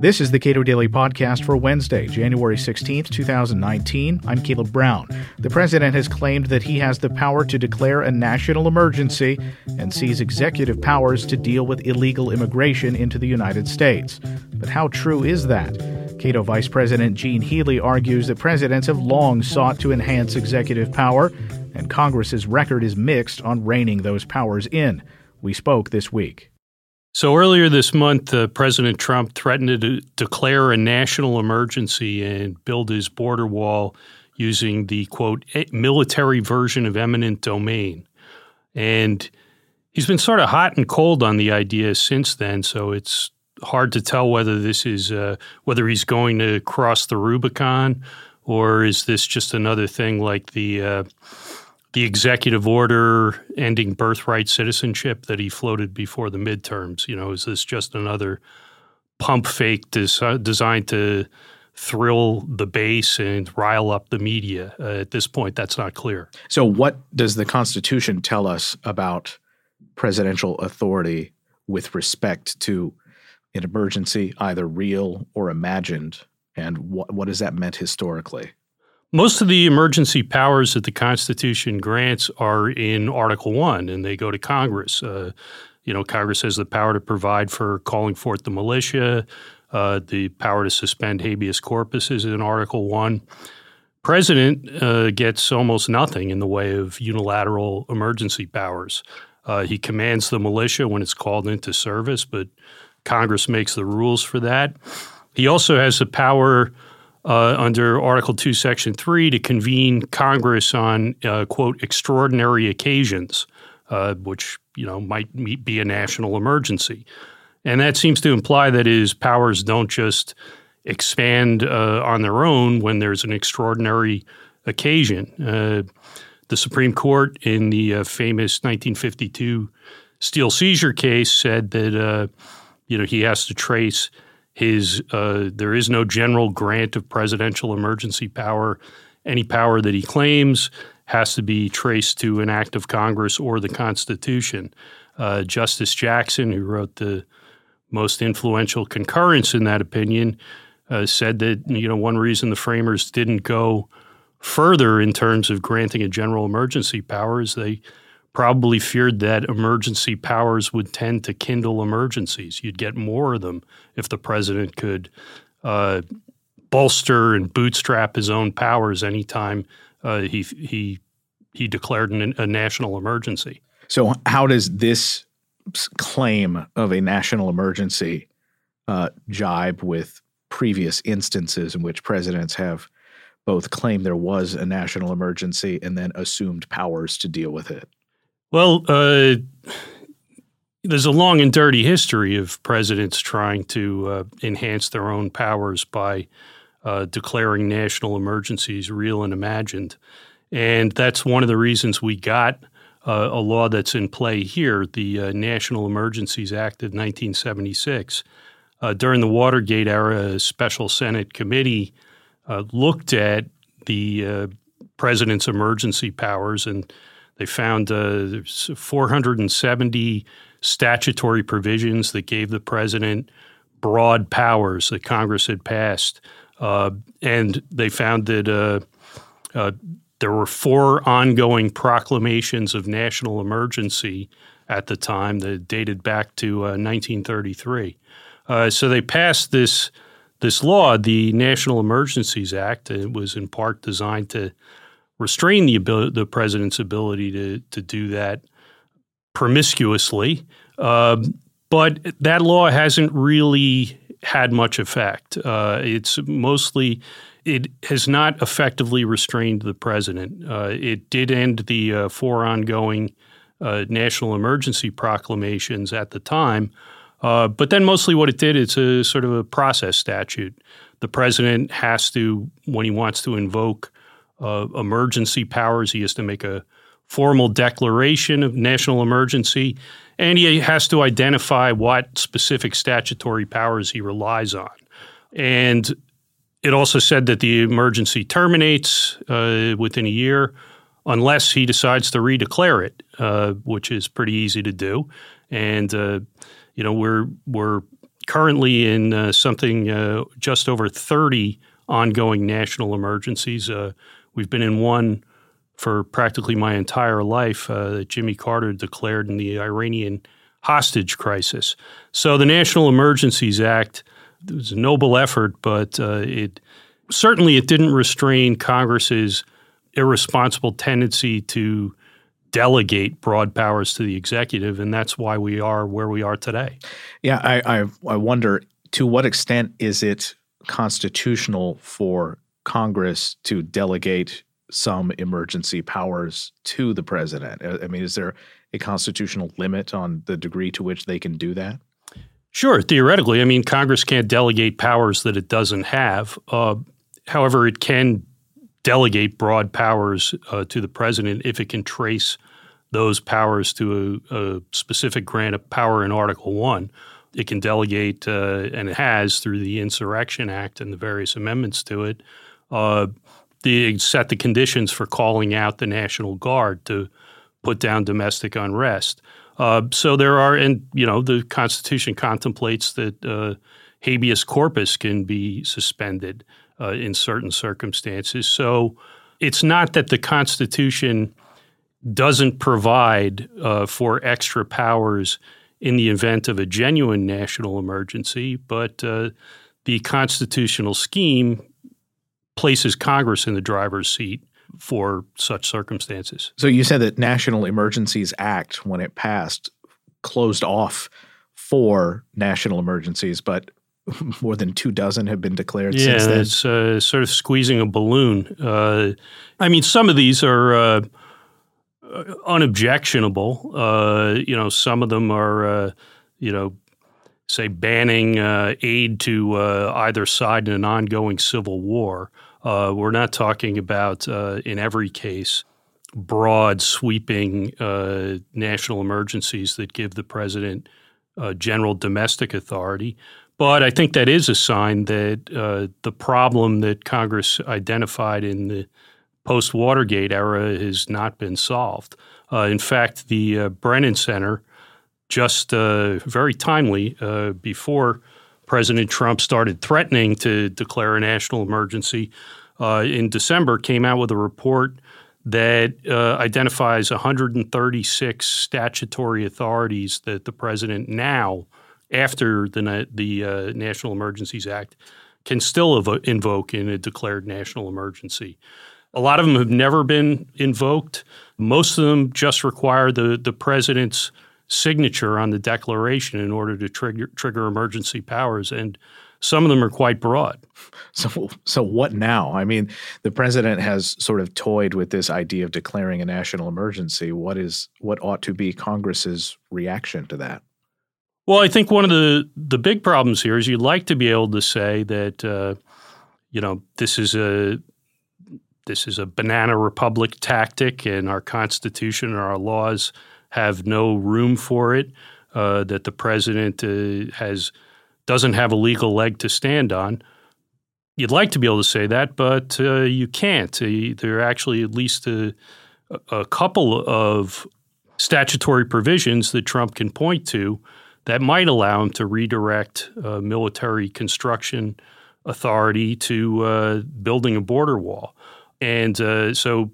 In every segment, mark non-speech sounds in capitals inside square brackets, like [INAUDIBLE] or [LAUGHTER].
This is the Cato Daily Podcast for Wednesday, January 16th, 2019. I'm Caleb Brown. The president has claimed that he has the power to declare a national emergency and seize executive powers to deal with illegal immigration into the United States. But how true is that? Cato Vice President Gene Healy argues that presidents have long sought to enhance executive power, and Congress's record is mixed on reining those powers in. We spoke this week. So earlier this month, uh, President Trump threatened to declare a national emergency and build his border wall using the quote military version of eminent domain. And he's been sort of hot and cold on the idea since then. So it's hard to tell whether this is uh, whether he's going to cross the Rubicon or is this just another thing like the uh, the executive order ending birthright citizenship that he floated before the midterms. You know, is this just another pump fake des- designed to thrill the base and rile up the media? Uh, at this point, that's not clear. So, what does the Constitution tell us about presidential authority with respect to an emergency, either real or imagined? And what, what has that meant historically? Most of the emergency powers that the Constitution grants are in Article 1, and they go to Congress. Uh, you know, Congress has the power to provide for calling forth the militia, uh, the power to suspend habeas corpus is in Article 1. President uh, gets almost nothing in the way of unilateral emergency powers. Uh, he commands the militia when it's called into service, but Congress makes the rules for that. He also has the power – uh, under Article 2, Section 3 to convene Congress on, uh, quote, extraordinary occasions, uh, which, you know, might be a national emergency. And that seems to imply that his powers don't just expand uh, on their own when there's an extraordinary occasion. Uh, the Supreme Court in the uh, famous 1952 steel seizure case said that, you know, he has to trace – his uh, there is no general grant of presidential emergency power. Any power that he claims has to be traced to an act of Congress or the Constitution. Uh, Justice Jackson, who wrote the most influential concurrence in that opinion, uh, said that you know one reason the framers didn't go further in terms of granting a general emergency power is they probably feared that emergency powers would tend to kindle emergencies. You'd get more of them if the president could uh, bolster and bootstrap his own powers anytime uh, he he he declared an, a national emergency. So, how does this claim of a national emergency uh, jibe with previous instances in which presidents have both claimed there was a national emergency and then assumed powers to deal with it? Well, uh, there's a long and dirty history of presidents trying to uh, enhance their own powers by uh, declaring national emergencies real and imagined. And that's one of the reasons we got uh, a law that's in play here, the uh, National Emergencies Act of 1976. Uh, during the Watergate era, a special Senate committee looked at the president's emergency powers and they found uh, 470 statutory provisions that gave the president broad powers that Congress had passed. Uh, and they found that uh, uh, there were four ongoing proclamations of national emergency at the time that dated back to 1933. Uh, uh, so they passed this this law, the National Emergencies Act. It was in part designed to restrain the ability, the president's ability to to do that promiscuously. Uh, but that law hasn't really had much effect. Uh, it's mostly it has not effectively restrained the president. Uh, it did end the uh, four ongoing uh, national emergency proclamations at the time. Uh, but then mostly what it did, it's a sort of a process statute. The president has to, when he wants to invoke uh, emergency powers. He has to make a formal declaration of national emergency, and he has to identify what specific statutory powers he relies on. And it also said that the emergency terminates uh, within a year unless he decides to redeclare it, uh, which is pretty easy to do. And uh, you know, we're we're currently in uh, something uh, just over 30 ongoing national emergencies. We've been in one for practically my entire life uh, that Jimmy Carter declared in the Iranian hostage crisis. So the National Emergencies Act was a noble effort, but uh, it certainly it didn't restrain Congress's irresponsible tendency to delegate broad powers to the executive, and that's why we are where we are today. Yeah, I, I, I wonder to what extent is it constitutional for Congress to delegate some emergency powers to the president? I mean, is there a constitutional limit on the degree to which they can do that? Sure, theoretically. I mean, Congress can't delegate powers that it doesn't have. Uh, however, it can delegate broad powers uh, to the president if it can trace those powers to a, a, specific grant of power in Article 1. It can delegate, uh, and it has through the Insurrection Act and the various amendments to it, uh, the, set the conditions for calling out the National Guard to put down domestic unrest. Uh, so there are, and you know, the Constitution contemplates that uh, habeas corpus can be suspended uh, in certain circumstances. So it's not that the Constitution doesn't provide uh, for extra powers in the event of a genuine national emergency, but uh, the constitutional scheme places Congress in the driver's seat for such circumstances. So you said that National Emergencies Act, when it passed, closed off four national emergencies, but [LAUGHS] more than two dozen have been declared yeah, since then. it's uh, sort of squeezing a balloon. Uh, I mean, some of these are uh, unobjectionable. Uh, you know, some of them are, uh, you know, say banning uh, aid to either side in an ongoing civil war. we're not talking about, in every case, broad, sweeping national emergencies that give the president general domestic authority. But I think that is a sign that uh, the problem that Congress identified in the post Watergate era has not been solved. Uh, in fact, the uh, Brennan Center, just uh, very timely uh, before President Trump started threatening to declare a national emergency uh, in December, came out with a report that identifies 136 statutory authorities that the president now after the the uh, National Emergencies Act can still invoke in a declared national emergency. A lot of them have never been invoked. Most of them just require the the president's signature on the declaration in order to trigger trigger emergency powers and some of them are quite broad. So, so what now? I mean, the president has sort of toyed with this idea of declaring a national emergency. What is what ought to be Congress's reaction to that? Well, I think one of the the big problems here is you'd like to be able to say that uh, you know this is a this is a banana republic tactic, and our constitution and our laws have no room for it. Uh, that the president uh, has doesn't have a legal leg to stand on. You'd like to be able to say that, but uh, you can't. Uh, there are actually at least a, a couple of statutory provisions that Trump can point to that might allow him to redirect uh, military construction authority to uh, building a border wall. And so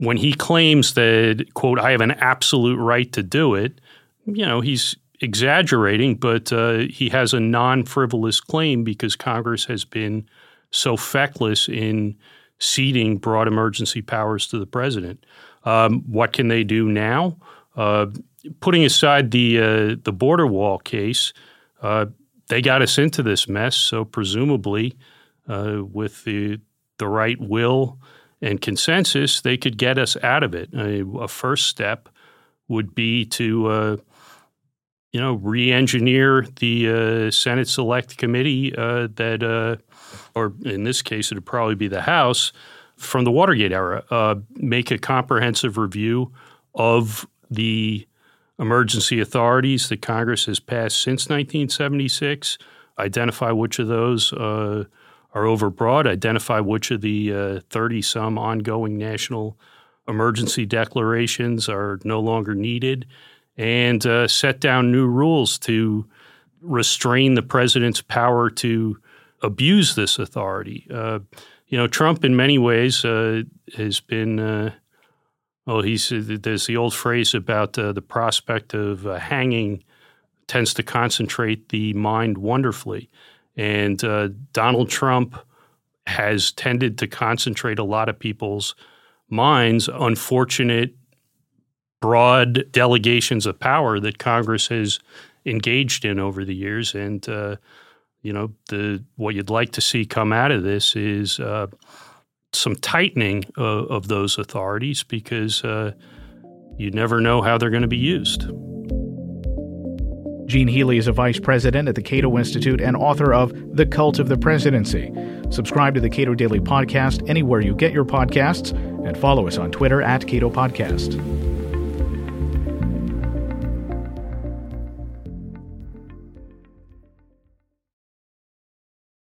when he claims that, quote, I have an absolute right to do it, you know, he's exaggerating, but uh, he has a non frivolous claim because Congress has been so feckless in ceding broad emergency powers to the president. Um, what can they do now? Uh, putting aside the uh, the border wall case, uh, they got us into this mess. So presumably, uh, with the the right will and consensus, they could get us out of it. A, first step would be to uh, you know re-engineer the uh, Senate Select Committee uh, that, or in this case, it would probably be the House from the Watergate era. make a comprehensive review of the emergency authorities that Congress has passed since 1976, identify which of those uh, are overbroad, identify which of the 30 uh, some ongoing national emergency declarations are no longer needed, and uh, set down new rules to restrain the president's power to abuse this authority. Uh, you know, Trump in many ways uh, has been. Uh, well, he's there's the old phrase about uh, the prospect of uh, hanging tends to concentrate the mind wonderfully, and uh, Donald Trump has tended to concentrate a lot of people's minds. Unfortunate, broad delegations of power that Congress has engaged in over the years, and uh, you know the what you'd like to see come out of this is uh, some tightening of, of, those authorities because uh, you never know how they're going to be used. Gene Healy is a vice president at the Cato Institute and author of The Cult of the Presidency. Subscribe to the Cato Daily Podcast anywhere you get your podcasts and follow us on Twitter at Cato Podcast.